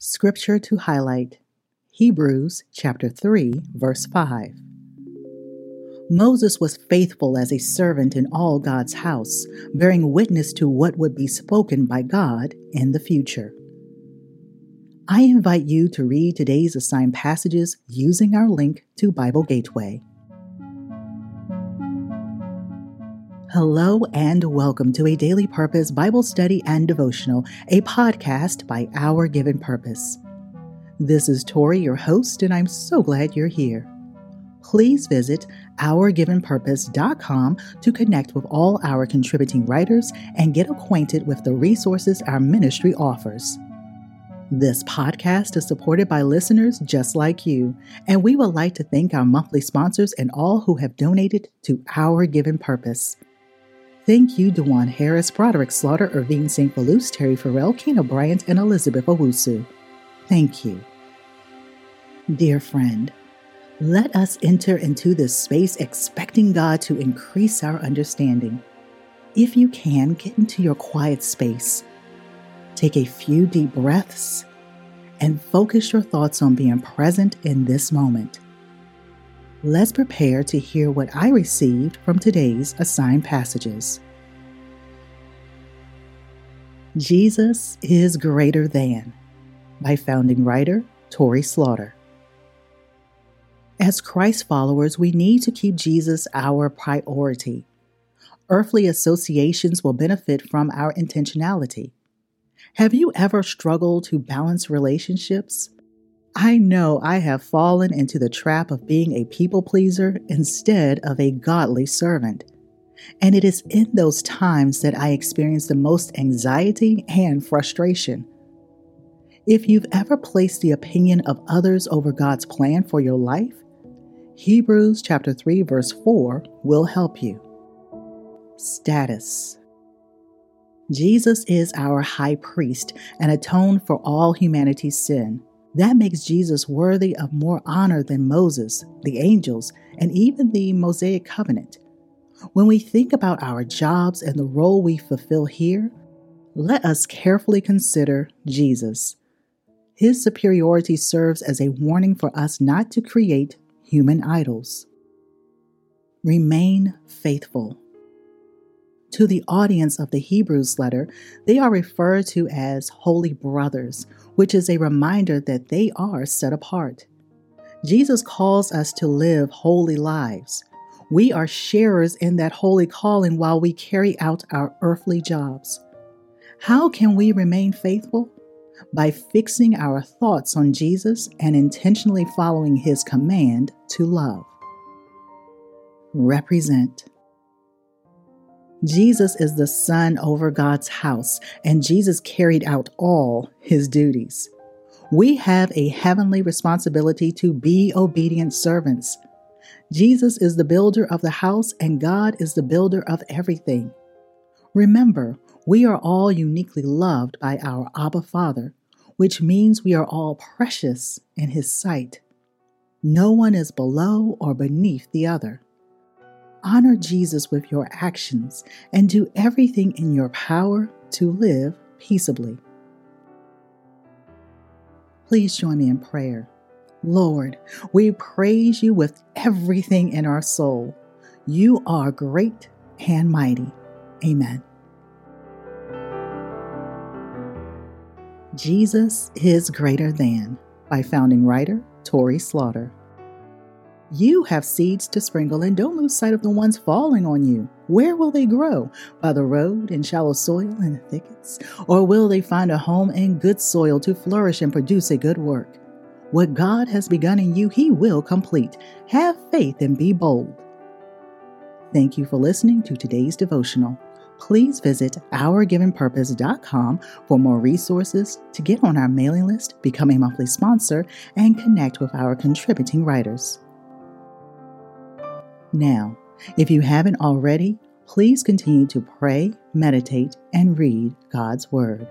Scripture to highlight Hebrews chapter 3, verse 5. Moses was faithful as a servant in all God's house, bearing witness to what would be spoken by God in the future. I invite you to read today's assigned passages using our link to Bible Gateway. Hello and welcome to a Daily Purpose Bible Study and Devotional, a podcast by Our Given Purpose. This is Tori, your host, and I'm so glad you're here. Please visit OurGivenPurpose.com to connect with all our contributing writers and get acquainted with the resources our ministry offers. This podcast is supported by listeners just like you, and we would like to thank our monthly sponsors and all who have donated to Our Given Purpose. Thank you, Dewan Harris, Broderick Slaughter, Irvine St. Felus, Terry Farrell, Kena Bryant, and Elizabeth Owusu. Thank you. Dear friend, let us enter into this space expecting God to increase our understanding. If you can, get into your quiet space. Take a few deep breaths and focus your thoughts on being present in this moment. Let's prepare to hear what I received from today's assigned passages. Jesus is Greater Than by founding writer Tori Slaughter. As Christ followers, we need to keep Jesus our priority. Earthly associations will benefit from our intentionality. Have you ever struggled to balance relationships? I know I have fallen into the trap of being a people pleaser instead of a godly servant. And it is in those times that I experience the most anxiety and frustration. If you've ever placed the opinion of others over God's plan for your life, Hebrews chapter 3 verse 4 will help you. Status Jesus is our high priest and atoned for all humanity's sin. That makes Jesus worthy of more honor than Moses, the angels, and even the Mosaic covenant. When we think about our jobs and the role we fulfill here, let us carefully consider Jesus. His superiority serves as a warning for us not to create human idols. Remain faithful. To the audience of the Hebrews letter, they are referred to as holy brothers, which is a reminder that they are set apart. Jesus calls us to live holy lives. We are sharers in that holy calling while we carry out our earthly jobs. How can we remain faithful? By fixing our thoughts on Jesus and intentionally following his command to love. Represent. Jesus is the son over God's house, and Jesus carried out all his duties. We have a heavenly responsibility to be obedient servants. Jesus is the builder of the house, and God is the builder of everything. Remember, we are all uniquely loved by our Abba Father, which means we are all precious in His sight. No one is below or beneath the other. Honor Jesus with your actions and do everything in your power to live peaceably. Please join me in prayer. Lord, we praise you with everything in our soul. You are great and mighty. Amen. Jesus is Greater Than by founding writer Tori Slaughter. You have seeds to sprinkle, and don't lose sight of the ones falling on you. Where will they grow? By the road, in shallow soil, in the thickets? Or will they find a home in good soil to flourish and produce a good work? What God has begun in you, He will complete. Have faith and be bold. Thank you for listening to today's devotional. Please visit OurGivenPurpose.com for more resources to get on our mailing list, become a monthly sponsor, and connect with our contributing writers. Now, if you haven't already, please continue to pray, meditate, and read God's Word.